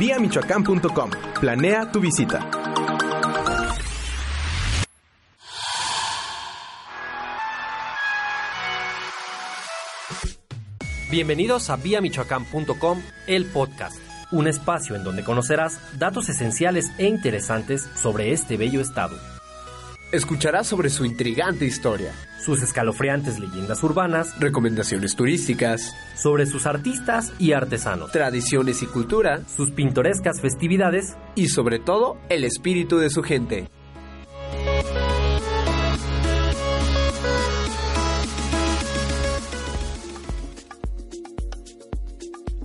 Michoacán.com. Planea tu visita. Bienvenidos a viamichoacán.com, el podcast, un espacio en donde conocerás datos esenciales e interesantes sobre este bello estado. Escucharás sobre su intrigante historia, sus escalofriantes leyendas urbanas, recomendaciones turísticas, sobre sus artistas y artesanos, tradiciones y cultura, sus pintorescas festividades y sobre todo el espíritu de su gente.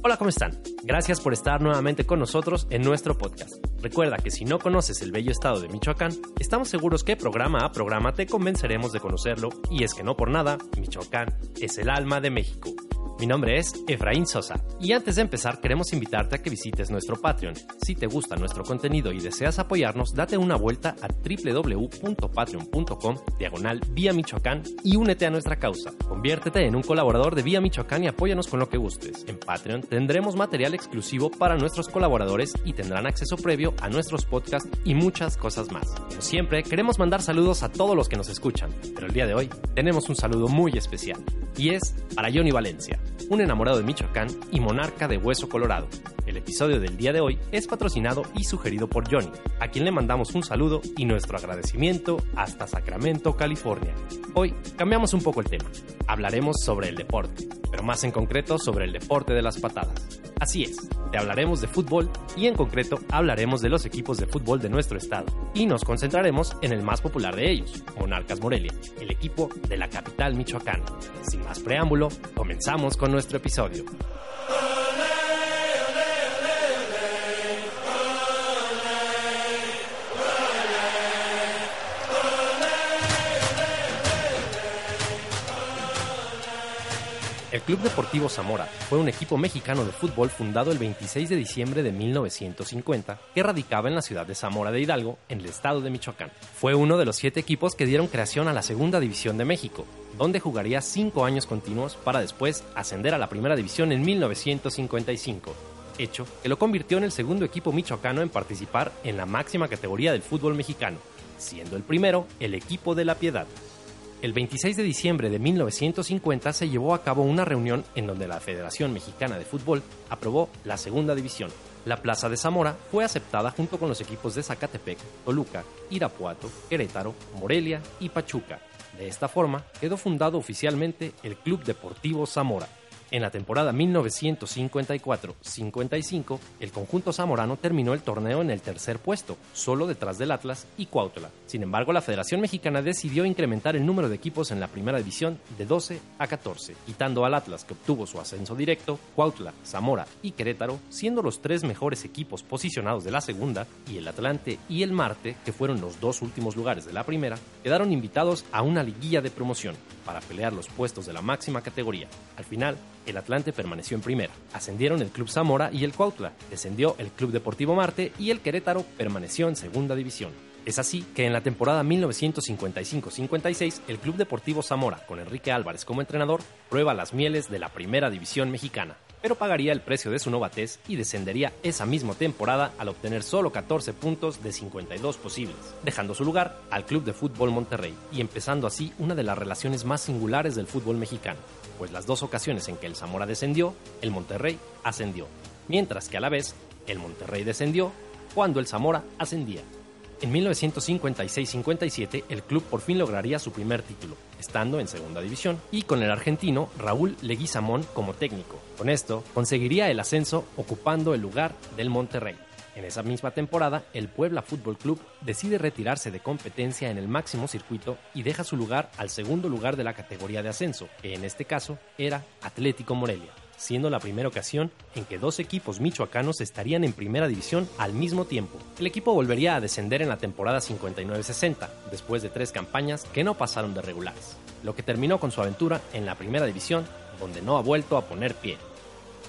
Hola, ¿cómo están? Gracias por estar nuevamente con nosotros en nuestro podcast. Recuerda que si no conoces el bello estado de Michoacán, estamos seguros que programa a programa te convenceremos de conocerlo y es que no por nada, Michoacán es el alma de México. Mi nombre es Efraín Sosa y antes de empezar queremos invitarte a que visites nuestro Patreon. Si te gusta nuestro contenido y deseas apoyarnos, date una vuelta a www.patreon.com diagonal Vía Michoacán y únete a nuestra causa. Conviértete en un colaborador de Vía Michoacán y apóyanos con lo que gustes. En Patreon tendremos material exclusivo para nuestros colaboradores y tendrán acceso previo a nuestros podcasts y muchas cosas más. Como siempre, queremos mandar saludos a todos los que nos escuchan, pero el día de hoy tenemos un saludo muy especial y es para Johnny Valencia un enamorado de Michoacán y monarca de Hueso Colorado. El episodio del día de hoy es patrocinado y sugerido por Johnny, a quien le mandamos un saludo y nuestro agradecimiento hasta Sacramento, California. Hoy cambiamos un poco el tema. Hablaremos sobre el deporte, pero más en concreto sobre el deporte de las patadas. Así es, te hablaremos de fútbol y en concreto hablaremos de los equipos de fútbol de nuestro estado y nos concentraremos en el más popular de ellos, Monarcas Morelia, el equipo de la capital michoacana. Sin más preámbulo, comenzamos con nuestro episodio. El Club Deportivo Zamora fue un equipo mexicano de fútbol fundado el 26 de diciembre de 1950 que radicaba en la ciudad de Zamora de Hidalgo, en el estado de Michoacán. Fue uno de los siete equipos que dieron creación a la Segunda División de México, donde jugaría cinco años continuos para después ascender a la Primera División en 1955 hecho que lo convirtió en el segundo equipo michoacano en participar en la máxima categoría del fútbol mexicano, siendo el primero el equipo de la Piedad. El 26 de diciembre de 1950 se llevó a cabo una reunión en donde la Federación Mexicana de Fútbol aprobó la segunda división. La Plaza de Zamora fue aceptada junto con los equipos de Zacatepec, Toluca, Irapuato, Querétaro, Morelia y Pachuca. De esta forma quedó fundado oficialmente el Club Deportivo Zamora. En la temporada 1954-55, el conjunto zamorano terminó el torneo en el tercer puesto, solo detrás del Atlas y Cuautla. Sin embargo, la Federación Mexicana decidió incrementar el número de equipos en la primera división de 12 a 14, quitando al Atlas, que obtuvo su ascenso directo, Cuautla, Zamora y Querétaro, siendo los tres mejores equipos posicionados de la segunda, y el Atlante y el Marte, que fueron los dos últimos lugares de la primera, quedaron invitados a una liguilla de promoción para pelear los puestos de la máxima categoría. Al final, el Atlante permaneció en primera. Ascendieron el Club Zamora y el Cuautla. Descendió el Club Deportivo Marte y el Querétaro permaneció en segunda división. Es así que en la temporada 1955-56 el Club Deportivo Zamora, con Enrique Álvarez como entrenador, prueba las mieles de la primera división mexicana, pero pagaría el precio de su novatez y descendería esa misma temporada al obtener solo 14 puntos de 52 posibles, dejando su lugar al Club de Fútbol Monterrey y empezando así una de las relaciones más singulares del fútbol mexicano, pues las dos ocasiones en que el Zamora descendió, el Monterrey ascendió, mientras que a la vez el Monterrey descendió cuando el Zamora ascendía. En 1956-57 el club por fin lograría su primer título, estando en segunda división, y con el argentino Raúl Leguizamón como técnico. Con esto conseguiría el ascenso ocupando el lugar del Monterrey. En esa misma temporada, el Puebla Fútbol Club decide retirarse de competencia en el máximo circuito y deja su lugar al segundo lugar de la categoría de ascenso, que en este caso era Atlético Morelia siendo la primera ocasión en que dos equipos michoacanos estarían en primera división al mismo tiempo. El equipo volvería a descender en la temporada 59-60, después de tres campañas que no pasaron de regulares, lo que terminó con su aventura en la primera división, donde no ha vuelto a poner pie.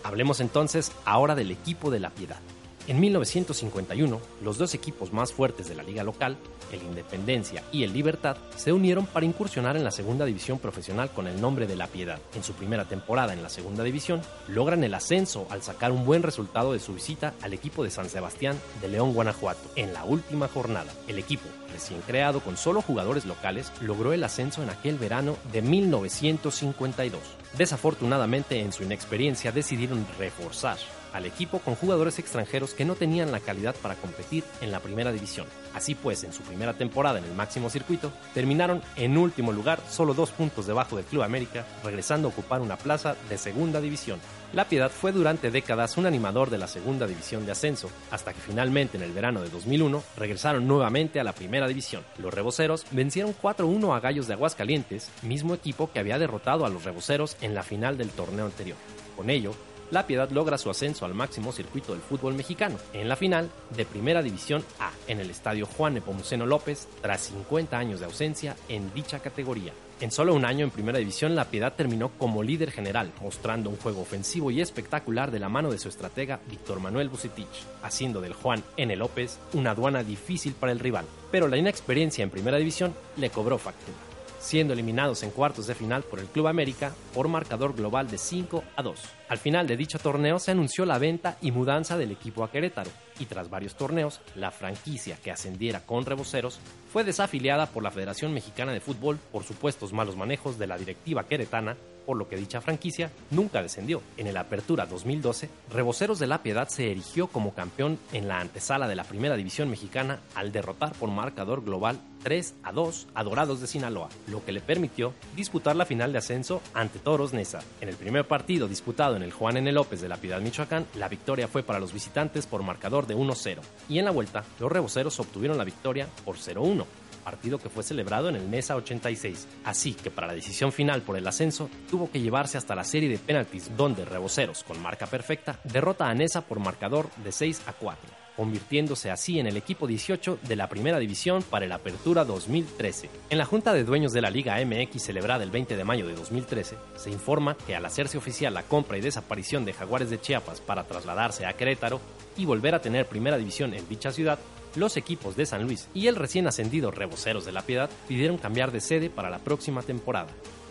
Hablemos entonces ahora del equipo de la Piedad. En 1951, los dos equipos más fuertes de la liga local, el Independencia y el Libertad, se unieron para incursionar en la segunda división profesional con el nombre de La Piedad. En su primera temporada en la segunda división, logran el ascenso al sacar un buen resultado de su visita al equipo de San Sebastián de León, Guanajuato. En la última jornada, el equipo, recién creado con solo jugadores locales, logró el ascenso en aquel verano de 1952. Desafortunadamente, en su inexperiencia decidieron reforzar al equipo con jugadores extranjeros que no tenían la calidad para competir en la primera división. Así pues, en su primera temporada en el máximo circuito, terminaron en último lugar, solo dos puntos debajo del Club América, regresando a ocupar una plaza de segunda división. La Piedad fue durante décadas un animador de la segunda división de ascenso, hasta que finalmente en el verano de 2001 regresaron nuevamente a la primera división. Los reboceros vencieron 4-1 a Gallos de Aguascalientes, mismo equipo que había derrotado a los reboceros en la final del torneo anterior. Con ello, la Piedad logra su ascenso al máximo circuito del fútbol mexicano, en la final de Primera División A, en el estadio Juan Nepomuceno López, tras 50 años de ausencia en dicha categoría. En solo un año en Primera División, La Piedad terminó como líder general, mostrando un juego ofensivo y espectacular de la mano de su estratega Víctor Manuel Bucetich, haciendo del Juan N. López una aduana difícil para el rival. Pero la inexperiencia en Primera División le cobró factura siendo eliminados en cuartos de final por el Club América por marcador global de 5 a 2. Al final de dicho torneo se anunció la venta y mudanza del equipo a Querétaro, y tras varios torneos, la franquicia que ascendiera con reboceros fue desafiliada por la Federación Mexicana de Fútbol por supuestos malos manejos de la directiva queretana por lo que dicha franquicia nunca descendió. En el Apertura 2012, Reboceros de la Piedad se erigió como campeón en la antesala de la Primera División Mexicana al derrotar por marcador global 3 a 2 a Dorados de Sinaloa, lo que le permitió disputar la final de ascenso ante Toros Neza. En el primer partido disputado en el Juan N. López de la Piedad, Michoacán, la victoria fue para los visitantes por marcador de 1-0 y en la vuelta los reboceros obtuvieron la victoria por 0-1 partido que fue celebrado en el Nesa 86. Así que para la decisión final por el ascenso, tuvo que llevarse hasta la serie de penaltis donde Reboceros, con marca perfecta, derrota a Nesa por marcador de 6 a 4 convirtiéndose así en el equipo 18 de la primera división para el Apertura 2013. En la Junta de Dueños de la Liga MX celebrada el 20 de mayo de 2013, se informa que al hacerse oficial la compra y desaparición de Jaguares de Chiapas para trasladarse a Querétaro y volver a tener primera división en dicha ciudad, los equipos de San Luis y el recién ascendido Reboceros de la Piedad pidieron cambiar de sede para la próxima temporada.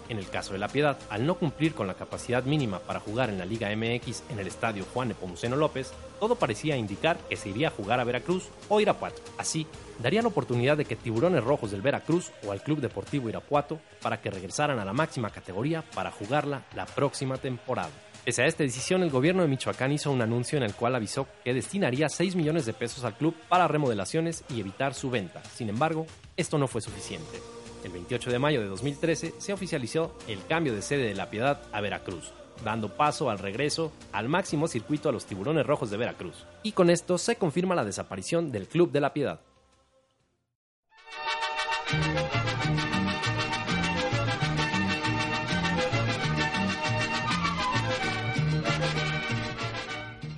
En el caso de La Piedad, al no cumplir con la capacidad mínima para jugar en la Liga MX en el estadio Juan Nepomuceno López, todo parecía indicar que se iría a jugar a Veracruz o Irapuato. Así, darían oportunidad de que Tiburones Rojos del Veracruz o al Club Deportivo Irapuato para que regresaran a la máxima categoría para jugarla la próxima temporada. Pese a esta decisión, el gobierno de Michoacán hizo un anuncio en el cual avisó que destinaría 6 millones de pesos al club para remodelaciones y evitar su venta. Sin embargo, esto no fue suficiente. El 28 de mayo de 2013 se oficializó el cambio de sede de La Piedad a Veracruz, dando paso al regreso al máximo circuito a los tiburones rojos de Veracruz. Y con esto se confirma la desaparición del Club de la Piedad.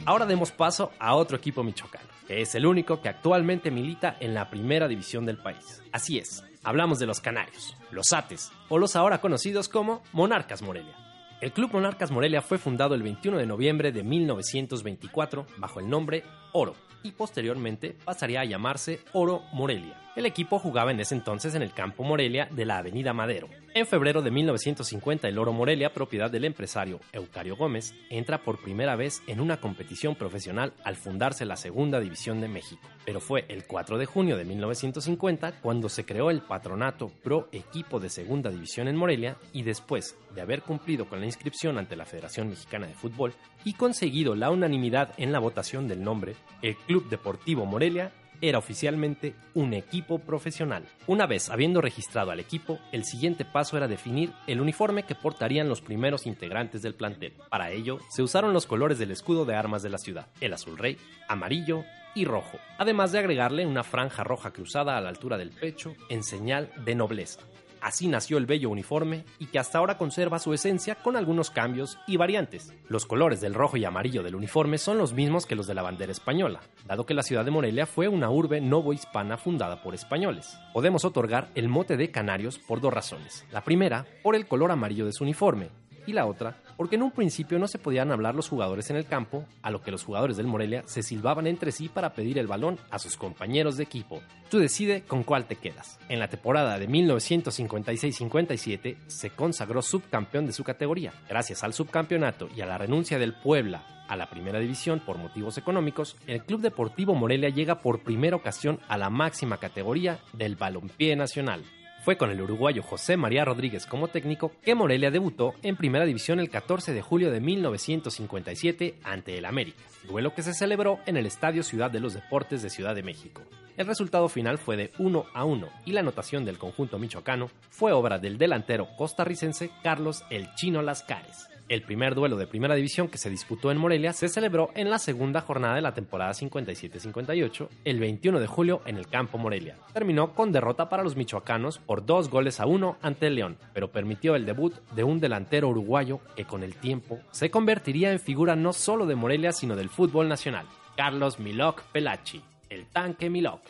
Ahora demos paso a otro equipo michoacano, que es el único que actualmente milita en la primera división del país. Así es, hablamos de los Canarios, los Ates, o los ahora conocidos como Monarcas Morelia. El Club Monarcas Morelia fue fundado el 21 de noviembre de 1924 bajo el nombre Oro y posteriormente pasaría a llamarse Oro Morelia. El equipo jugaba en ese entonces en el campo Morelia de la Avenida Madero. En febrero de 1950 el Oro Morelia, propiedad del empresario Eucario Gómez, entra por primera vez en una competición profesional al fundarse la Segunda División de México. Pero fue el 4 de junio de 1950 cuando se creó el patronato Pro Equipo de Segunda División en Morelia y después de haber cumplido con la inscripción ante la Federación Mexicana de Fútbol y conseguido la unanimidad en la votación del nombre, el Club Deportivo Morelia era oficialmente un equipo profesional. Una vez habiendo registrado al equipo, el siguiente paso era definir el uniforme que portarían los primeros integrantes del plantel. Para ello, se usaron los colores del escudo de armas de la ciudad, el azul rey, amarillo y rojo, además de agregarle una franja roja cruzada a la altura del pecho en señal de nobleza. Así nació el bello uniforme y que hasta ahora conserva su esencia con algunos cambios y variantes. Los colores del rojo y amarillo del uniforme son los mismos que los de la bandera española, dado que la ciudad de Morelia fue una urbe novohispana fundada por españoles. Podemos otorgar el mote de canarios por dos razones. La primera, por el color amarillo de su uniforme, y la otra porque en un principio no se podían hablar los jugadores en el campo, a lo que los jugadores del Morelia se silbaban entre sí para pedir el balón a sus compañeros de equipo. Tú decide con cuál te quedas. En la temporada de 1956-57 se consagró subcampeón de su categoría. Gracias al subcampeonato y a la renuncia del Puebla a la primera división por motivos económicos, el Club Deportivo Morelia llega por primera ocasión a la máxima categoría del balompié nacional. Fue con el uruguayo José María Rodríguez como técnico que Morelia debutó en Primera División el 14 de julio de 1957 ante el América, duelo que se celebró en el Estadio Ciudad de los Deportes de Ciudad de México. El resultado final fue de 1 a 1 y la anotación del conjunto michoacano fue obra del delantero costarricense Carlos El Chino Lascares. El primer duelo de primera división que se disputó en Morelia se celebró en la segunda jornada de la temporada 57-58, el 21 de julio en el campo Morelia. Terminó con derrota para los michoacanos por dos goles a uno ante el León, pero permitió el debut de un delantero uruguayo que con el tiempo se convertiría en figura no solo de Morelia sino del fútbol nacional, Carlos Milok Pelachi, el tanque Milok.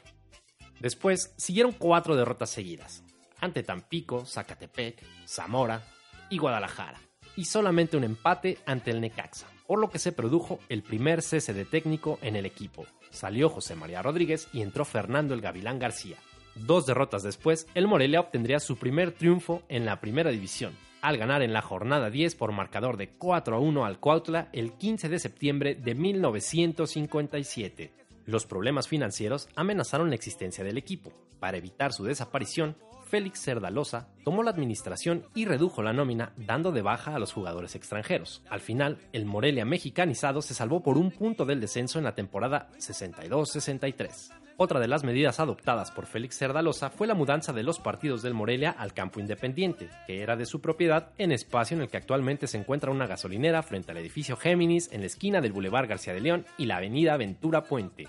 Después siguieron cuatro derrotas seguidas, ante Tampico, Zacatepec, Zamora y Guadalajara y solamente un empate ante el Necaxa, por lo que se produjo el primer cese de técnico en el equipo. Salió José María Rodríguez y entró Fernando el Gavilán García. Dos derrotas después, el Morelia obtendría su primer triunfo en la primera división, al ganar en la jornada 10 por marcador de 4 a 1 al Cuautla el 15 de septiembre de 1957. Los problemas financieros amenazaron la existencia del equipo. Para evitar su desaparición, Félix Cerdalosa tomó la administración y redujo la nómina dando de baja a los jugadores extranjeros. Al final, el Morelia mexicanizado se salvó por un punto del descenso en la temporada 62-63. Otra de las medidas adoptadas por Félix Cerdalosa fue la mudanza de los partidos del Morelia al campo independiente, que era de su propiedad en espacio en el que actualmente se encuentra una gasolinera frente al edificio Géminis en la esquina del Boulevard García de León y la avenida Ventura Puente.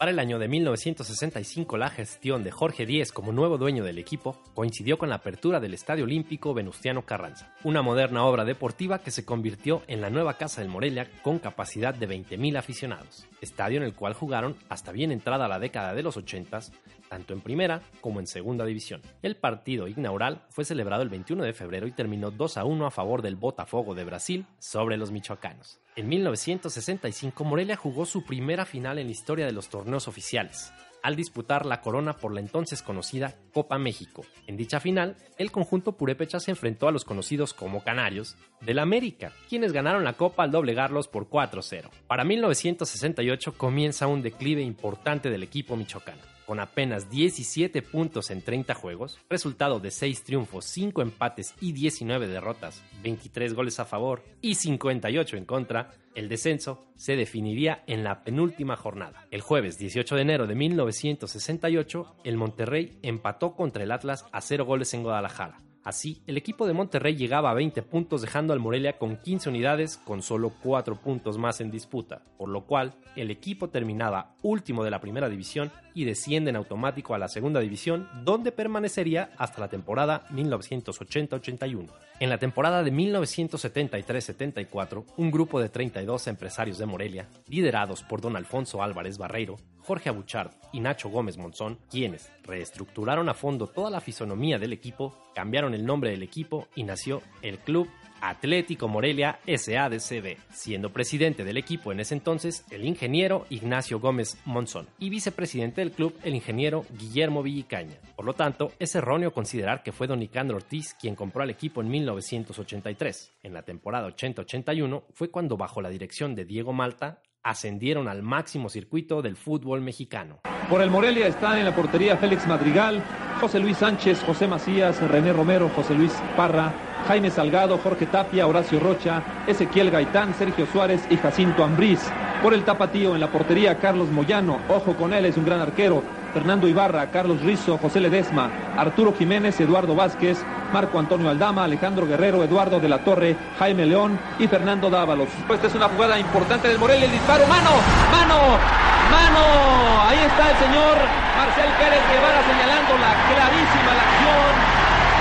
Para el año de 1965, la gestión de Jorge Díez como nuevo dueño del equipo coincidió con la apertura del Estadio Olímpico Venustiano Carranza, una moderna obra deportiva que se convirtió en la nueva Casa del Morelia con capacidad de 20.000 aficionados, estadio en el cual jugaron hasta bien entrada la década de los 80 tanto en primera como en segunda división. El partido inaugural fue celebrado el 21 de febrero y terminó 2 a 1 a favor del Botafogo de Brasil sobre los michoacanos. En 1965 Morelia jugó su primera final en la historia de los torneos oficiales, al disputar la corona por la entonces conocida Copa México. En dicha final, el conjunto purépecha se enfrentó a los conocidos como Canarios del América, quienes ganaron la Copa al doblegarlos por 4-0. Para 1968 comienza un declive importante del equipo michoacano con apenas 17 puntos en 30 juegos, resultado de 6 triunfos, 5 empates y 19 derrotas, 23 goles a favor y 58 en contra, el descenso se definiría en la penúltima jornada. El jueves 18 de enero de 1968, el Monterrey empató contra el Atlas a 0 goles en Guadalajara. Así, el equipo de Monterrey llegaba a 20 puntos dejando al Morelia con 15 unidades con solo 4 puntos más en disputa, por lo cual el equipo terminaba último de la primera división y desciende en automático a la segunda división donde permanecería hasta la temporada 1980-81. En la temporada de 1973-74, un grupo de 32 empresarios de Morelia, liderados por don Alfonso Álvarez Barreiro, Jorge Abuchard y Nacho Gómez Monzón, quienes reestructuraron a fondo toda la fisonomía del equipo, cambiaron el nombre del equipo y nació el Club Atlético Morelia SADCB, siendo presidente del equipo en ese entonces el ingeniero Ignacio Gómez Monzón y vicepresidente del club el ingeniero Guillermo Villicaña. Por lo tanto, es erróneo considerar que fue don Nicandro Ortiz quien compró al equipo en 1983. En la temporada 80-81 fue cuando bajo la dirección de Diego Malta ascendieron al máximo circuito del fútbol mexicano. Por el Morelia está en la portería Félix Madrigal, José Luis Sánchez, José Macías, René Romero, José Luis Parra, Jaime Salgado, Jorge Tapia, Horacio Rocha, Ezequiel Gaitán, Sergio Suárez y Jacinto Ambriz. Por el tapatío en la portería Carlos Moyano, ojo con él, es un gran arquero. Fernando Ibarra, Carlos Rizo, José Ledesma, Arturo Jiménez, Eduardo Vázquez, Marco Antonio Aldama, Alejandro Guerrero, Eduardo de la Torre, Jaime León y Fernando Dávalos. Esta es una jugada importante del Morelia, el disparo, mano, mano, mano. Ahí está el señor Marcel Pérez Guevara señalando la clarísima la acción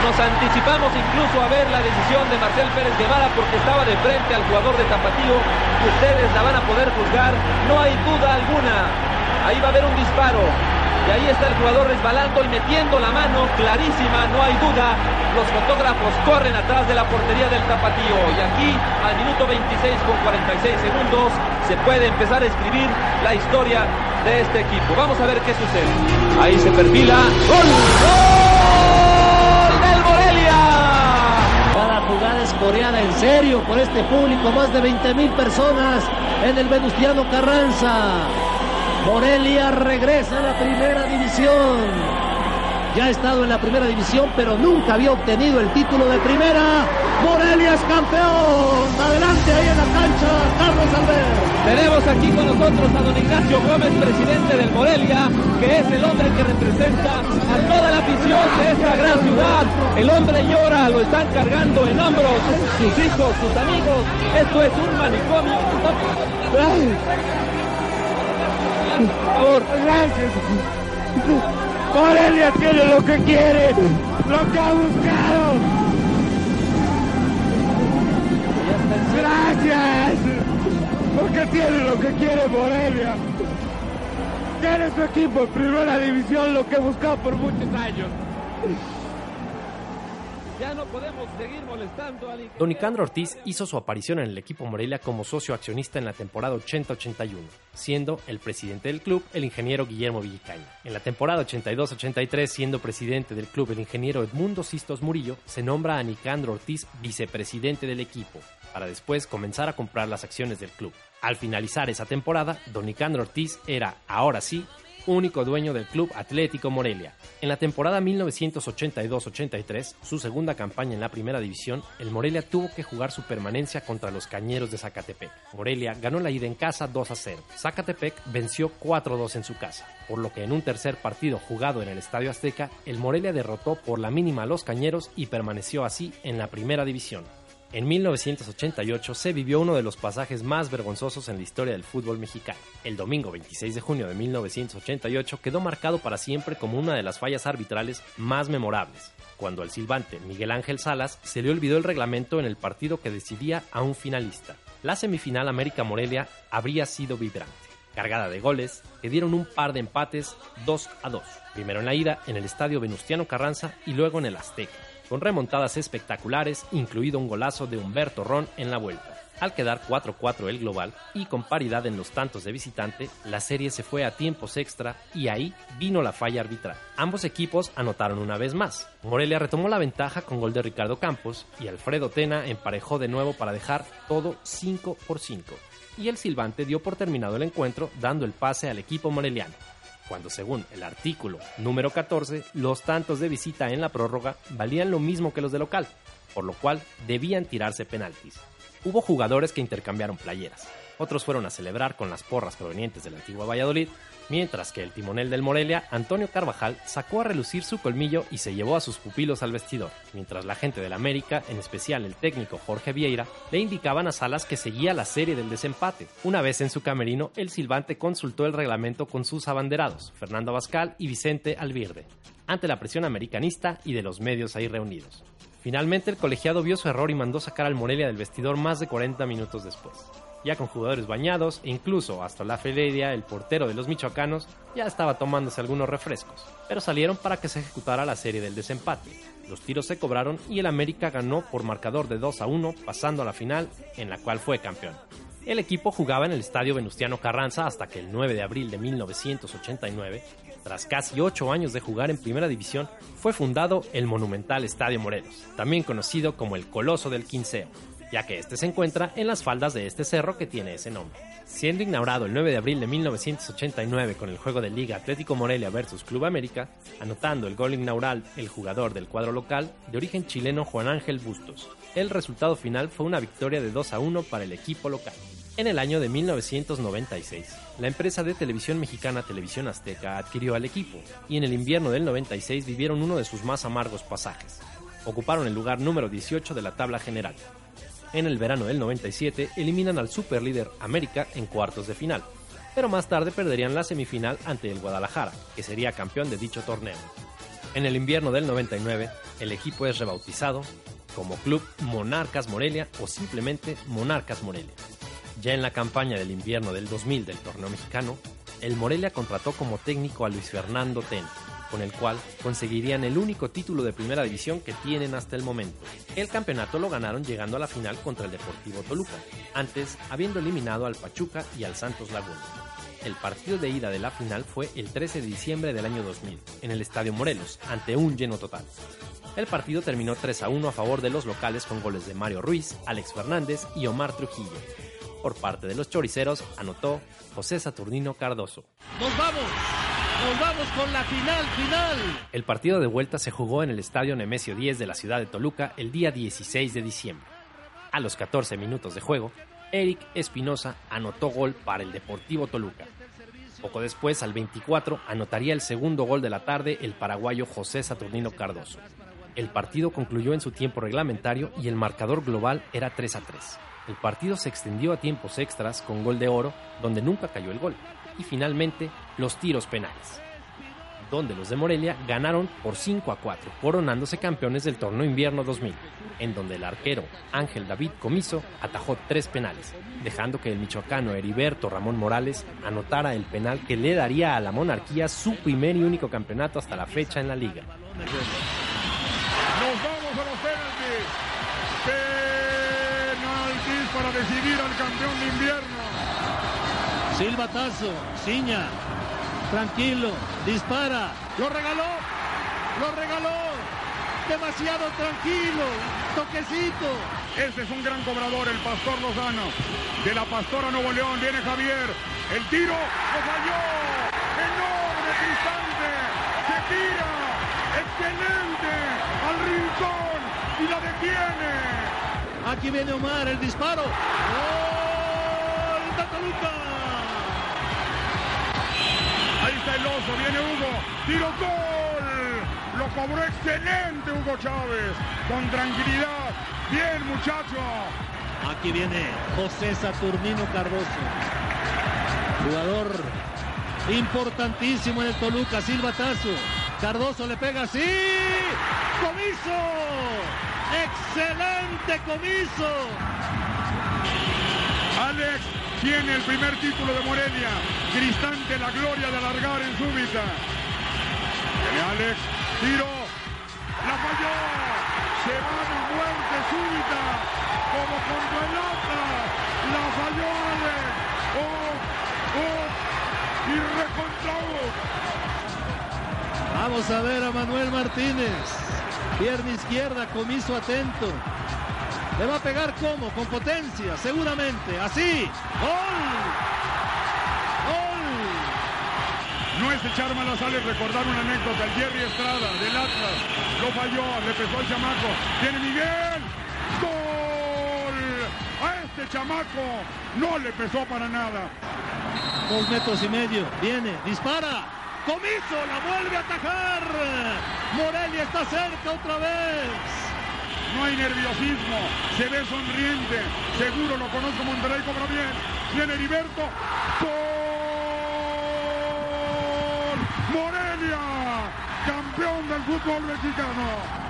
nos anticipamos incluso a ver la decisión de Marcel Pérez Guevara porque estaba de frente al jugador de Tapatío. Ustedes la van a poder juzgar, no hay duda alguna. Ahí va a haber un disparo. Y ahí está el jugador resbalando y metiendo la mano, clarísima, no hay duda. Los fotógrafos corren atrás de la portería del tapatío. Y aquí, al minuto 26 con 46 segundos, se puede empezar a escribir la historia de este equipo. Vamos a ver qué sucede. Ahí se perfila. ¡Gol! ¡Gol jugada es coreada en serio por este público, más de 20 mil personas en el Venustiano Carranza. Morelia regresa a la primera división. Ya ha estado en la primera división, pero nunca había obtenido el título de primera. Morelia es campeón. Adelante ahí en la cancha, Carlos Albert. Tenemos aquí con nosotros a don Ignacio Gómez, presidente del Morelia, que es el hombre que representa a toda la afición de esta gran ciudad. El hombre llora, lo están cargando en hombros sus hijos, sus amigos. Esto es un manicomio. Por favor. Gracias. Morelia tiene lo que quiere, lo que ha buscado. Gracias. Porque tiene lo que quiere Morelia. Tiene su equipo en primera división lo que buscó por muchos años. Ya no podemos seguir molestando al Don Nicandro Ortiz hizo su aparición en el equipo Morelia como socio accionista en la temporada 80-81, siendo el presidente del club el ingeniero Guillermo Villicaña. En la temporada 82-83, siendo presidente del club el ingeniero Edmundo Sistos Murillo, se nombra a Nicandro Ortiz vicepresidente del equipo, para después comenzar a comprar las acciones del club. Al finalizar esa temporada, Don Nicandro Ortiz era, ahora sí, único dueño del Club Atlético Morelia. En la temporada 1982-83, su segunda campaña en la primera división, el Morelia tuvo que jugar su permanencia contra los Cañeros de Zacatepec. Morelia ganó la ida en casa 2 a 0. Zacatepec venció 4-2 en su casa, por lo que en un tercer partido jugado en el Estadio Azteca, el Morelia derrotó por la mínima a los Cañeros y permaneció así en la primera división. En 1988 se vivió uno de los pasajes más vergonzosos en la historia del fútbol mexicano. El domingo 26 de junio de 1988 quedó marcado para siempre como una de las fallas arbitrales más memorables, cuando al silbante Miguel Ángel Salas se le olvidó el reglamento en el partido que decidía a un finalista. La semifinal América Morelia habría sido vibrante, cargada de goles que dieron un par de empates 2 a 2, primero en la ida en el estadio Venustiano Carranza y luego en el Azteca con remontadas espectaculares, incluido un golazo de Humberto Ron en la vuelta. Al quedar 4-4 el global y con paridad en los tantos de visitante, la serie se fue a tiempos extra y ahí vino la falla arbitral. Ambos equipos anotaron una vez más. Morelia retomó la ventaja con gol de Ricardo Campos y Alfredo Tena emparejó de nuevo para dejar todo 5 por 5. Y el silbante dio por terminado el encuentro dando el pase al equipo moreliano cuando según el artículo número 14, los tantos de visita en la prórroga valían lo mismo que los de local, por lo cual debían tirarse penaltis. Hubo jugadores que intercambiaron playeras, otros fueron a celebrar con las porras provenientes de la antigua Valladolid, mientras que el timonel del Morelia, Antonio Carvajal, sacó a relucir su colmillo y se llevó a sus pupilos al vestidor, mientras la gente del América, en especial el técnico Jorge Vieira, le indicaban a Salas que seguía la serie del desempate. Una vez en su camerino, el silbante consultó el reglamento con sus abanderados, Fernando Abascal y Vicente Alvirde, ante la presión americanista y de los medios ahí reunidos. Finalmente el colegiado vio su error y mandó sacar al Morelia del vestidor más de 40 minutos después ya con jugadores bañados e incluso hasta la Feledia, el portero de los michoacanos, ya estaba tomándose algunos refrescos, pero salieron para que se ejecutara la serie del desempate. Los tiros se cobraron y el América ganó por marcador de 2 a 1, pasando a la final, en la cual fue campeón. El equipo jugaba en el estadio Venustiano Carranza hasta que el 9 de abril de 1989, tras casi 8 años de jugar en primera división, fue fundado el monumental Estadio Morelos, también conocido como el Coloso del Quinceo ya que este se encuentra en las faldas de este cerro que tiene ese nombre. Siendo inaugurado el 9 de abril de 1989 con el juego de Liga Atlético Morelia vs Club América, anotando el gol inaugural el jugador del cuadro local de origen chileno Juan Ángel Bustos. El resultado final fue una victoria de 2 a 1 para el equipo local. En el año de 1996, la empresa de televisión mexicana Televisión Azteca adquirió al equipo y en el invierno del 96 vivieron uno de sus más amargos pasajes. Ocuparon el lugar número 18 de la tabla general, en el verano del 97 eliminan al superlíder América en cuartos de final, pero más tarde perderían la semifinal ante el Guadalajara, que sería campeón de dicho torneo. En el invierno del 99, el equipo es rebautizado como Club Monarcas Morelia o simplemente Monarcas Morelia. Ya en la campaña del invierno del 2000 del torneo mexicano, el Morelia contrató como técnico a Luis Fernando Ten, con el cual conseguirían el único título de primera división que tienen hasta el momento. El campeonato lo ganaron llegando a la final contra el Deportivo Toluca, antes habiendo eliminado al Pachuca y al Santos Laguna. El partido de ida de la final fue el 13 de diciembre del año 2000, en el Estadio Morelos, ante un lleno total. El partido terminó 3 a 1 a favor de los locales con goles de Mario Ruiz, Alex Fernández y Omar Trujillo. Por parte de los choriceros anotó José Saturnino Cardoso. ¡Nos vamos! ¡Nos vamos con la final, final! El partido de vuelta se jugó en el Estadio Nemesio 10 de la ciudad de Toluca el día 16 de diciembre. A los 14 minutos de juego, Eric Espinosa anotó gol para el Deportivo Toluca. Poco después, al 24, anotaría el segundo gol de la tarde el paraguayo José Saturnino Cardoso. El partido concluyó en su tiempo reglamentario y el marcador global era 3 a 3. El partido se extendió a tiempos extras con gol de oro, donde nunca cayó el gol, y finalmente los tiros penales, donde los de Morelia ganaron por 5 a 4, coronándose campeones del torneo invierno 2000, en donde el arquero Ángel David Comiso atajó tres penales, dejando que el michoacano Heriberto Ramón Morales anotara el penal que le daría a la monarquía su primer y único campeonato hasta la fecha en la liga. Nos vamos a los penaltis. Decidir al campeón de invierno. Silbatazo, ciña, tranquilo, dispara, lo regaló, lo regaló, demasiado tranquilo, toquecito. Este es un gran cobrador, el Pastor Lozano. De la Pastora Nuevo León viene Javier. El tiro lo falló. Enorme. Se tira. Excelente. Al rincón. Y la detiene. Aquí viene Omar, el disparo. ¡Gol de Toluca! Ahí está el oso. Viene Hugo. Tiro gol. Lo cobró excelente Hugo Chávez. Con tranquilidad. Bien, muchacho. Aquí viene José Saturnino Cardoso. Jugador importantísimo en el Toluca, silbatazo. Cardoso le pega así. ¡Comiso! ¡Excelente comiso! Alex tiene el primer título de Morelia. Cristante la gloria de alargar en súbita. Viene Alex. Tiro. La falló. Se va a muerte súbita. Como contra el Atlas. La falló Alex. Oh, oh. Y recontra Vamos a ver a Manuel Martínez. Pierna izquierda, comiso atento. Le va a pegar como, con potencia, seguramente. Así. ¡Gol! ¡Gol! No es echar malas sales recordar una anécdota. El Jerry Estrada del Atlas lo falló, le pesó al chamaco. Viene Miguel. ¡Gol! A este chamaco no le pesó para nada. Dos metros y medio. Viene, dispara. Comiso la vuelve a atajar. Morelia está cerca otra vez. No hay nerviosismo, se ve sonriente. Seguro lo conozco Monterrey, cobra bien. Viene Heriberto. ¡Gol! ¡Morelia! Campeón del fútbol mexicano.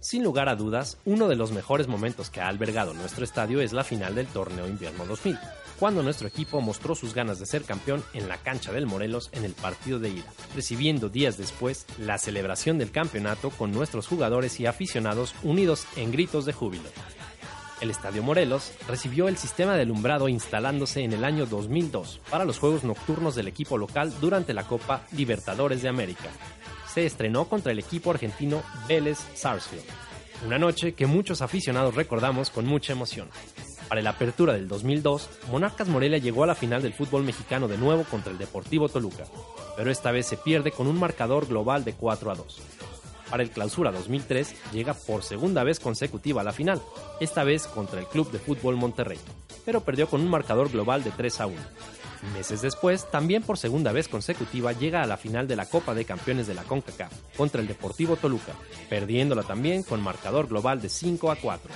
Sin lugar a dudas, uno de los mejores momentos que ha albergado nuestro estadio es la final del torneo invierno 2000, cuando nuestro equipo mostró sus ganas de ser campeón en la cancha del Morelos en el partido de ida, recibiendo días después la celebración del campeonato con nuestros jugadores y aficionados unidos en gritos de júbilo. El Estadio Morelos recibió el sistema de alumbrado instalándose en el año 2002 para los juegos nocturnos del equipo local durante la Copa Libertadores de América. Se estrenó contra el equipo argentino Vélez Sarsfield, una noche que muchos aficionados recordamos con mucha emoción. Para la apertura del 2002, Monarcas Morelia llegó a la final del fútbol mexicano de nuevo contra el Deportivo Toluca, pero esta vez se pierde con un marcador global de 4 a 2. Para el Clausura 2003 llega por segunda vez consecutiva a la final, esta vez contra el Club de Fútbol Monterrey, pero perdió con un marcador global de 3 a 1. Meses después, también por segunda vez consecutiva llega a la final de la Copa de Campeones de la CONCACAF contra el Deportivo Toluca, perdiéndola también con marcador global de 5 a 4.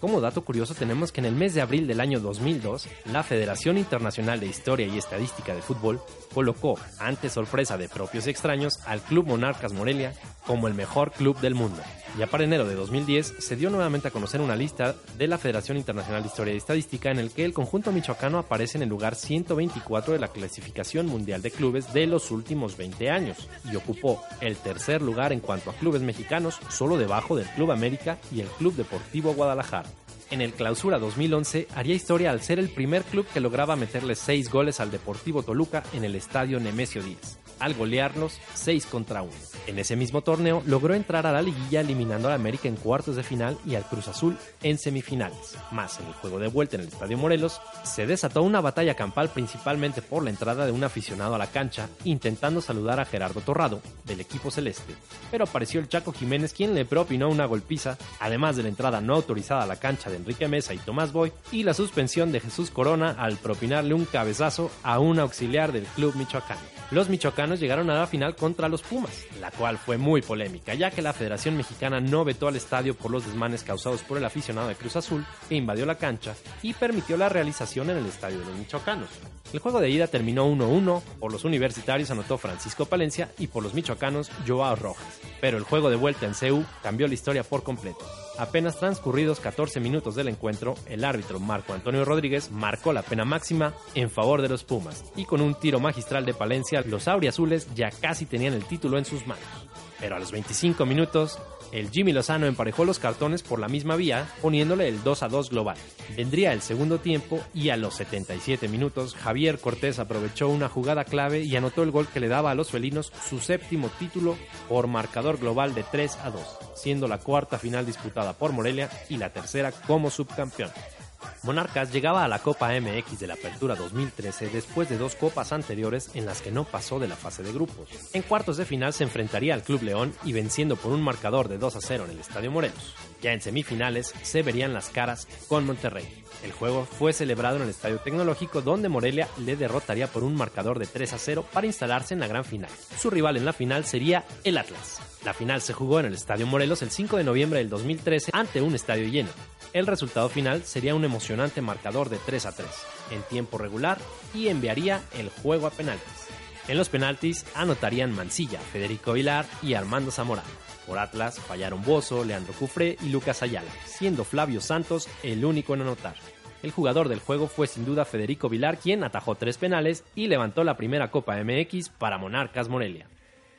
Como dato curioso tenemos que en el mes de abril del año 2002, la Federación Internacional de Historia y Estadística de Fútbol colocó, ante sorpresa de propios y extraños, al Club Monarcas Morelia como el mejor club del mundo. Ya para enero de 2010 se dio nuevamente a conocer una lista de la Federación Internacional de Historia y Estadística en el que el conjunto michoacano aparece en el lugar 124 de la clasificación mundial de clubes de los últimos 20 años y ocupó el tercer lugar en cuanto a clubes mexicanos, solo debajo del Club América y el Club Deportivo Guadalajara. En el Clausura 2011 haría historia al ser el primer club que lograba meterle 6 goles al Deportivo Toluca en el estadio Nemesio 10 al golearlos 6 contra 1. En ese mismo torneo logró entrar a la liguilla eliminando al América en cuartos de final y al Cruz Azul en semifinales. Más en el juego de vuelta en el Estadio Morelos, se desató una batalla campal principalmente por la entrada de un aficionado a la cancha intentando saludar a Gerardo Torrado del equipo celeste. Pero apareció el Chaco Jiménez quien le propinó una golpiza, además de la entrada no autorizada a la cancha de Enrique Mesa y Tomás Boy y la suspensión de Jesús Corona al propinarle un cabezazo a un auxiliar del club michoacán. Los michoacanos llegaron a la final contra los Pumas, la cual fue muy polémica, ya que la Federación Mexicana no vetó al estadio por los desmanes causados por el aficionado de Cruz Azul, que invadió la cancha y permitió la realización en el estadio de los michoacanos. El juego de ida terminó 1-1, por los universitarios anotó Francisco Palencia y por los michoacanos Joao Rojas, pero el juego de vuelta en CEU cambió la historia por completo. Apenas transcurridos 14 minutos del encuentro, el árbitro Marco Antonio Rodríguez marcó la pena máxima en favor de los Pumas y con un tiro magistral de Palencia, los auriazules ya casi tenían el título en sus manos. Pero a los 25 minutos, el Jimmy Lozano emparejó los cartones por la misma vía, poniéndole el 2 a 2 global. Vendría el segundo tiempo y a los 77 minutos, Javier Cortés aprovechó una jugada clave y anotó el gol que le daba a los felinos su séptimo título por marcador global de 3 a 2, siendo la cuarta final disputada por Morelia y la tercera como subcampeón. Monarcas llegaba a la Copa MX de la Apertura 2013 después de dos copas anteriores en las que no pasó de la fase de grupos. En cuartos de final se enfrentaría al Club León y venciendo por un marcador de 2 a 0 en el Estadio Morelos. Ya en semifinales se verían las caras con Monterrey. El juego fue celebrado en el Estadio Tecnológico donde Morelia le derrotaría por un marcador de 3 a 0 para instalarse en la gran final. Su rival en la final sería el Atlas. La final se jugó en el Estadio Morelos el 5 de noviembre del 2013 ante un estadio lleno. El resultado final sería un emocionante marcador de 3 a 3 en tiempo regular y enviaría el juego a penaltis. En los penaltis anotarían Mancilla, Federico Vilar y Armando Zamorano. Por Atlas fallaron Bozo, Leandro Cufré y Lucas Ayala, siendo Flavio Santos el único en anotar. El jugador del juego fue sin duda Federico Vilar, quien atajó tres penales y levantó la primera Copa MX para Monarcas Morelia.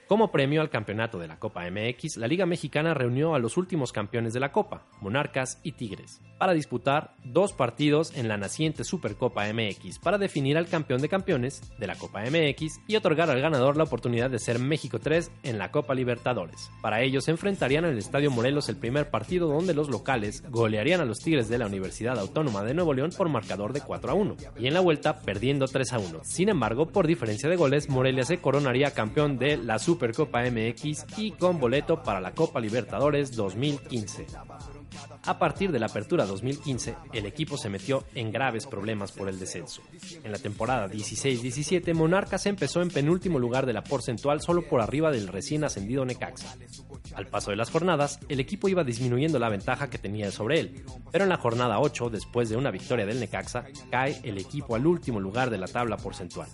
Como premio al campeonato de la Copa MX, la Liga Mexicana reunió a los últimos campeones de la Copa, Monarcas y Tigres, para disputar dos partidos en la naciente Supercopa MX para definir al campeón de campeones de la Copa MX y otorgar al ganador la oportunidad de ser México 3 en la Copa Libertadores. Para ello enfrentarían en el Estadio Morelos el primer partido donde los locales golearían a los Tigres de la Universidad Autónoma de Nuevo León por marcador de 4 a 1 y en la vuelta perdiendo 3 a 1. Sin embargo, por diferencia de goles, Morelia se coronaría campeón de la Super Supercopa MX y con boleto para la Copa Libertadores 2015. A partir de la apertura 2015, el equipo se metió en graves problemas por el descenso. En la temporada 16-17, Monarcas empezó en penúltimo lugar de la porcentual solo por arriba del recién ascendido Necaxa. Al paso de las jornadas, el equipo iba disminuyendo la ventaja que tenía sobre él, pero en la jornada 8, después de una victoria del Necaxa, cae el equipo al último lugar de la tabla porcentual.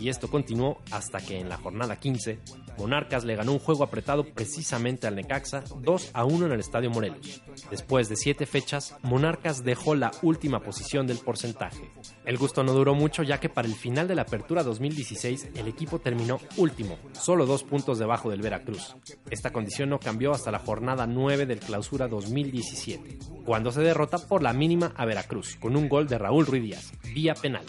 Y esto continuó hasta que en la jornada 15, Monarcas le ganó un juego apretado precisamente al Necaxa 2 a 1 en el Estadio Morelos. Después de siete fechas, Monarcas dejó la última posición del porcentaje. El gusto no duró mucho ya que para el final de la apertura 2016 el equipo terminó último, solo dos puntos debajo del Veracruz. Esta condición no cambió hasta la jornada 9 del clausura 2017, cuando se derrota por la mínima a Veracruz, con un gol de Raúl Ruiz Díaz, vía penal.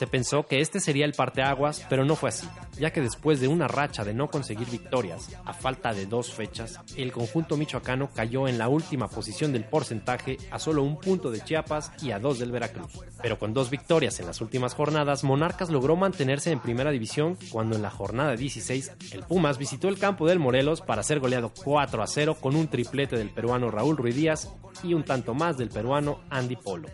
Se pensó que este sería el parteaguas, pero no fue así, ya que después de una racha de no conseguir victorias, a falta de dos fechas, el conjunto michoacano cayó en la última posición del porcentaje a solo un punto de Chiapas y a dos del Veracruz. Pero con dos victorias en las últimas jornadas, Monarcas logró mantenerse en primera división cuando en la jornada 16 el Pumas visitó el campo del Morelos para ser goleado 4 a 0 con un triplete del peruano Raúl Ruiz Díaz y un tanto más del peruano Andy Polo.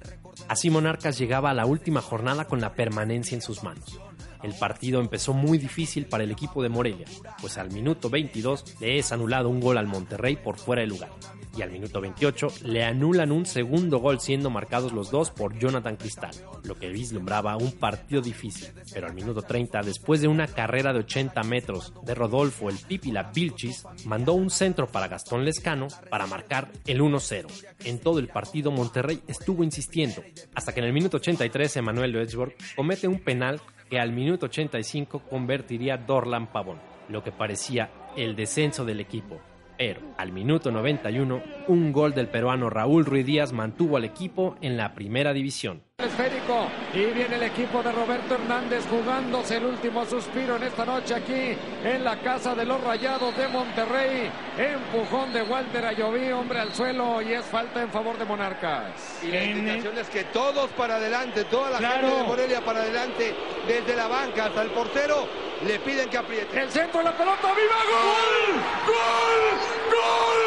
Así Monarcas llegaba a la última jornada con la permanencia en sus manos. El partido empezó muy difícil para el equipo de Morelia, pues al minuto 22 le es anulado un gol al Monterrey por fuera de lugar. Y al minuto 28 le anulan un segundo gol siendo marcados los dos por Jonathan Cristal, lo que vislumbraba un partido difícil. Pero al minuto 30, después de una carrera de 80 metros de Rodolfo el Pipila Vilchis, mandó un centro para Gastón Lescano para marcar el 1-0. En todo el partido Monterrey estuvo insistiendo, hasta que en el minuto 83 Emanuel Edgeworth comete un penal que al minuto 85 convertiría Dorlan Pavón, lo que parecía el descenso del equipo. Pero al minuto 91, un gol del peruano Raúl Ruiz Díaz mantuvo al equipo en la primera división. Esférico y viene el equipo de Roberto Hernández jugándose el último suspiro en esta noche aquí en la casa de los Rayados de Monterrey. Empujón de Walter Ayoví, hombre al suelo y es falta en favor de Monarcas. Y la indicación es que todos para adelante, toda la gente de Morelia para adelante, desde la banca hasta el portero, le piden que apriete. El centro de la pelota, ¡viva gol! ¡Gol! ¡Gol!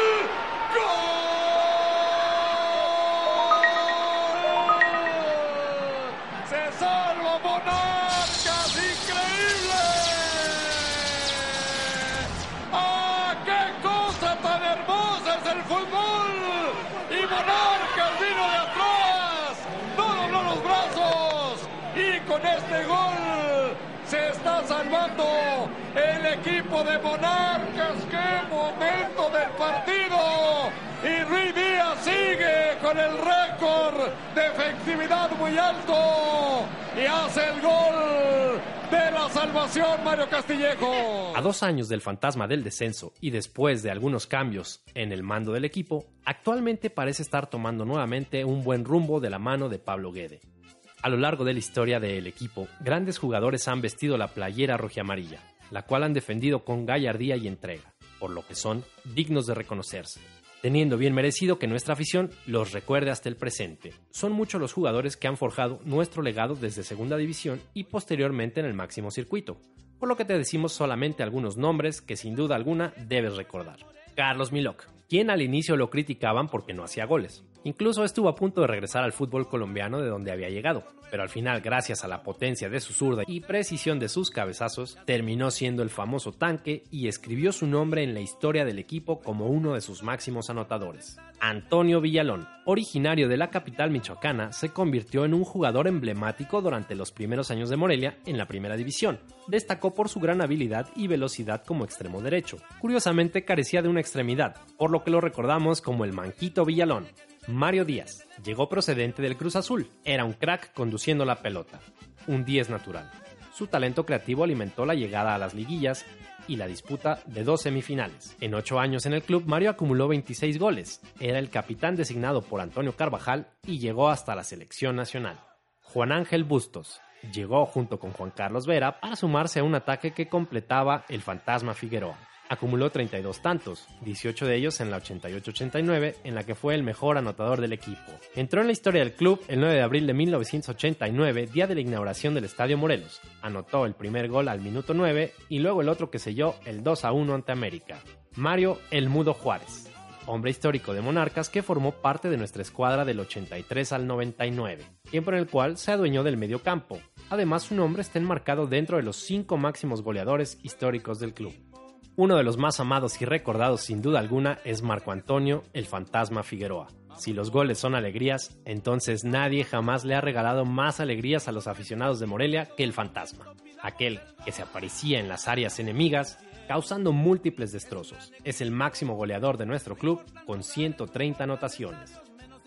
Salvando el equipo de Monarcas. ¡Qué momento del partido! Y Ruiz Díaz sigue con el récord de efectividad muy alto y hace el gol de la salvación Mario Castillejo. A dos años del fantasma del descenso y después de algunos cambios en el mando del equipo, actualmente parece estar tomando nuevamente un buen rumbo de la mano de Pablo Guede. A lo largo de la historia del equipo, grandes jugadores han vestido la playera rojiamarilla, la cual han defendido con gallardía y entrega, por lo que son dignos de reconocerse, teniendo bien merecido que nuestra afición los recuerde hasta el presente. Son muchos los jugadores que han forjado nuestro legado desde Segunda División y posteriormente en el máximo circuito, por lo que te decimos solamente algunos nombres que sin duda alguna debes recordar. Carlos Milok, quien al inicio lo criticaban porque no hacía goles. Incluso estuvo a punto de regresar al fútbol colombiano de donde había llegado, pero al final gracias a la potencia de su zurda y precisión de sus cabezazos, terminó siendo el famoso tanque y escribió su nombre en la historia del equipo como uno de sus máximos anotadores. Antonio Villalón, originario de la capital michoacana, se convirtió en un jugador emblemático durante los primeros años de Morelia en la primera división. Destacó por su gran habilidad y velocidad como extremo derecho. Curiosamente carecía de una extremidad, por lo que lo recordamos como el Manquito Villalón. Mario Díaz llegó procedente del Cruz Azul. Era un crack conduciendo la pelota. Un 10 natural. Su talento creativo alimentó la llegada a las liguillas y la disputa de dos semifinales. En ocho años en el club, Mario acumuló 26 goles. Era el capitán designado por Antonio Carvajal y llegó hasta la selección nacional. Juan Ángel Bustos llegó junto con Juan Carlos Vera para sumarse a un ataque que completaba el fantasma Figueroa. Acumuló 32 tantos, 18 de ellos en la 88-89, en la que fue el mejor anotador del equipo. Entró en la historia del club el 9 de abril de 1989, día de la inauguración del Estadio Morelos. Anotó el primer gol al minuto 9 y luego el otro que selló el 2 a 1 ante América. Mario El Mudo Juárez, hombre histórico de Monarcas que formó parte de nuestra escuadra del 83 al 99, tiempo en el cual se adueñó del medio campo. Además, su nombre está enmarcado dentro de los cinco máximos goleadores históricos del club. Uno de los más amados y recordados sin duda alguna es Marco Antonio, el fantasma Figueroa. Si los goles son alegrías, entonces nadie jamás le ha regalado más alegrías a los aficionados de Morelia que el fantasma, aquel que se aparecía en las áreas enemigas causando múltiples destrozos. Es el máximo goleador de nuestro club con 130 anotaciones.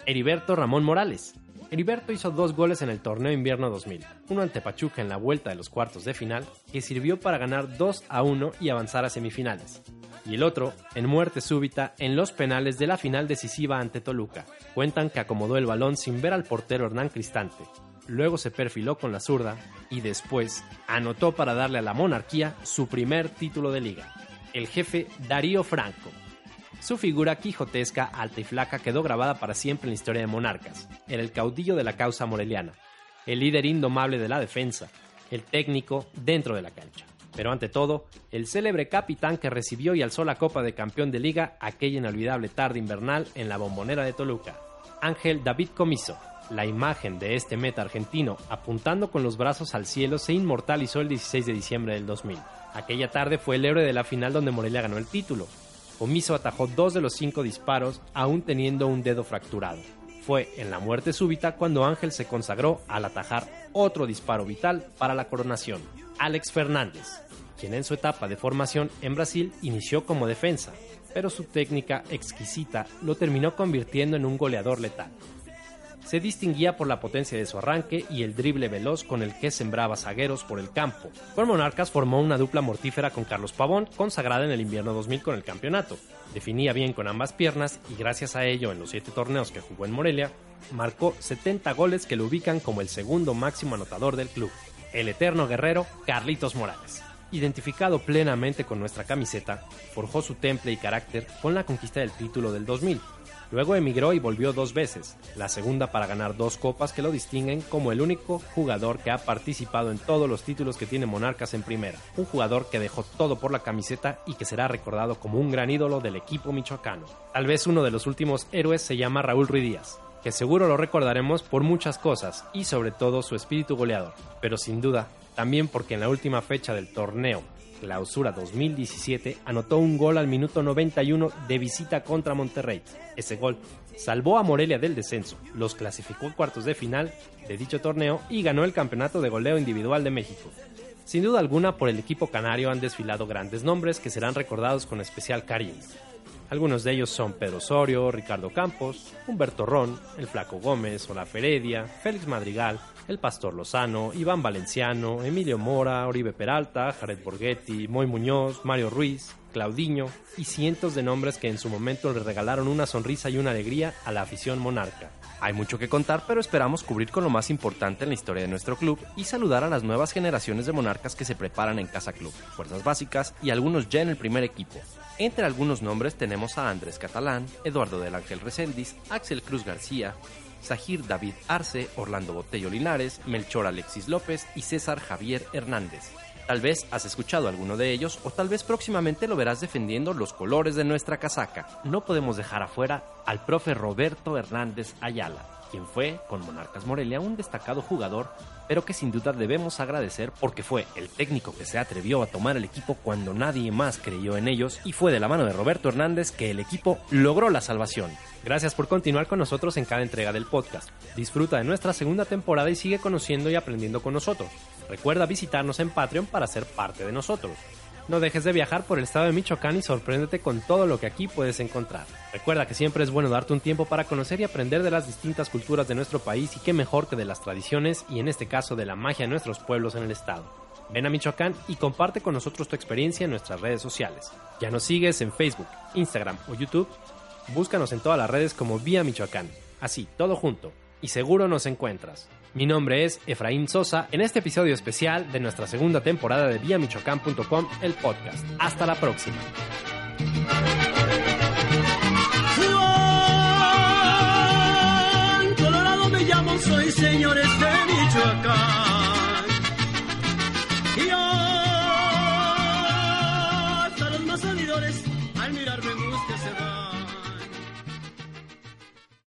Heriberto Ramón Morales, Heriberto hizo dos goles en el torneo invierno 2000, uno ante Pachuca en la vuelta de los cuartos de final, que sirvió para ganar 2 a 1 y avanzar a semifinales, y el otro en muerte súbita en los penales de la final decisiva ante Toluca. Cuentan que acomodó el balón sin ver al portero Hernán Cristante, luego se perfiló con la zurda y después anotó para darle a la monarquía su primer título de liga. El jefe Darío Franco, su figura quijotesca, alta y flaca quedó grabada para siempre en la historia de Monarcas. Era el caudillo de la causa moreliana, el líder indomable de la defensa, el técnico dentro de la cancha. Pero ante todo, el célebre capitán que recibió y alzó la Copa de Campeón de Liga aquella inolvidable tarde invernal en la bombonera de Toluca. Ángel David Comiso, La imagen de este meta argentino apuntando con los brazos al cielo se inmortalizó el 16 de diciembre del 2000. Aquella tarde fue el héroe de la final donde Morelia ganó el título. Comiso atajó dos de los cinco disparos aún teniendo un dedo fracturado. Fue en la muerte súbita cuando Ángel se consagró al atajar otro disparo vital para la coronación. Alex Fernández, quien en su etapa de formación en Brasil inició como defensa, pero su técnica exquisita lo terminó convirtiendo en un goleador letal. Se distinguía por la potencia de su arranque y el drible veloz con el que sembraba zagueros por el campo. Con Monarcas formó una dupla mortífera con Carlos Pavón, consagrada en el invierno 2000 con el campeonato. Definía bien con ambas piernas y gracias a ello en los siete torneos que jugó en Morelia, marcó 70 goles que lo ubican como el segundo máximo anotador del club. El eterno guerrero Carlitos Morales. Identificado plenamente con nuestra camiseta, forjó su temple y carácter con la conquista del título del 2000. Luego emigró y volvió dos veces, la segunda para ganar dos copas que lo distinguen como el único jugador que ha participado en todos los títulos que tiene Monarcas en primera, un jugador que dejó todo por la camiseta y que será recordado como un gran ídolo del equipo michoacano. Tal vez uno de los últimos héroes se llama Raúl Ruiz Díaz, que seguro lo recordaremos por muchas cosas y sobre todo su espíritu goleador, pero sin duda también porque en la última fecha del torneo Clausura 2017 anotó un gol al minuto 91 de visita contra Monterrey. Ese gol salvó a Morelia del descenso, los clasificó a cuartos de final de dicho torneo y ganó el campeonato de goleo individual de México. Sin duda alguna, por el equipo canario han desfilado grandes nombres que serán recordados con especial cariño. Algunos de ellos son Pedro Osorio, Ricardo Campos, Humberto Ron, el Flaco Gómez, Olaf Feredia, Félix Madrigal, el Pastor Lozano, Iván Valenciano, Emilio Mora, Oribe Peralta, Jared Borghetti, Moy Muñoz, Mario Ruiz, Claudiño y cientos de nombres que en su momento le regalaron una sonrisa y una alegría a la afición monarca. Hay mucho que contar, pero esperamos cubrir con lo más importante en la historia de nuestro club y saludar a las nuevas generaciones de monarcas que se preparan en Casa Club, fuerzas básicas y algunos ya en el primer equipo. Entre algunos nombres tenemos a Andrés Catalán, Eduardo del Ángel Reséndiz, Axel Cruz García, Zahir David Arce, Orlando Botello Linares, Melchor Alexis López y César Javier Hernández. Tal vez has escuchado alguno de ellos o tal vez próximamente lo verás defendiendo los colores de nuestra casaca. No podemos dejar afuera al profe Roberto Hernández Ayala, quien fue, con Monarcas Morelia, un destacado jugador, pero que sin duda debemos agradecer porque fue el técnico que se atrevió a tomar el equipo cuando nadie más creyó en ellos y fue de la mano de Roberto Hernández que el equipo logró la salvación. Gracias por continuar con nosotros en cada entrega del podcast. Disfruta de nuestra segunda temporada y sigue conociendo y aprendiendo con nosotros. Recuerda visitarnos en Patreon para ser parte de nosotros. No dejes de viajar por el estado de Michoacán y sorpréndete con todo lo que aquí puedes encontrar. Recuerda que siempre es bueno darte un tiempo para conocer y aprender de las distintas culturas de nuestro país y qué mejor que de las tradiciones y en este caso de la magia de nuestros pueblos en el estado. Ven a Michoacán y comparte con nosotros tu experiencia en nuestras redes sociales. Ya nos sigues en Facebook, Instagram o YouTube. Búscanos en todas las redes como Vía Michoacán. Así, todo junto. Y seguro nos encuentras. Mi nombre es Efraín Sosa en este episodio especial de nuestra segunda temporada de viamichoacán.com, el podcast. Hasta la próxima. Colorado me llamo, soy señores de Michoacán.